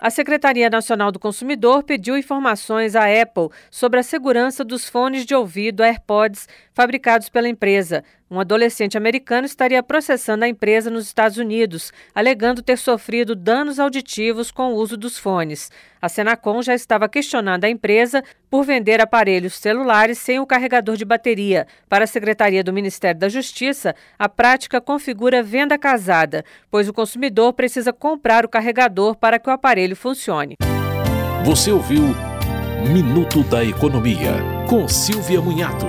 A Secretaria Nacional do Consumidor pediu informações à Apple sobre a segurança dos fones de ouvido AirPods fabricados pela empresa. Um adolescente americano estaria processando a empresa nos Estados Unidos, alegando ter sofrido danos auditivos com o uso dos fones. A Senacom já estava questionando a empresa por vender aparelhos celulares sem o carregador de bateria. Para a Secretaria do Ministério da Justiça, a prática configura venda casada, pois o consumidor precisa comprar o carregador para que o aparelho funcione. Você ouviu Minuto da Economia, com Silvia Munhato.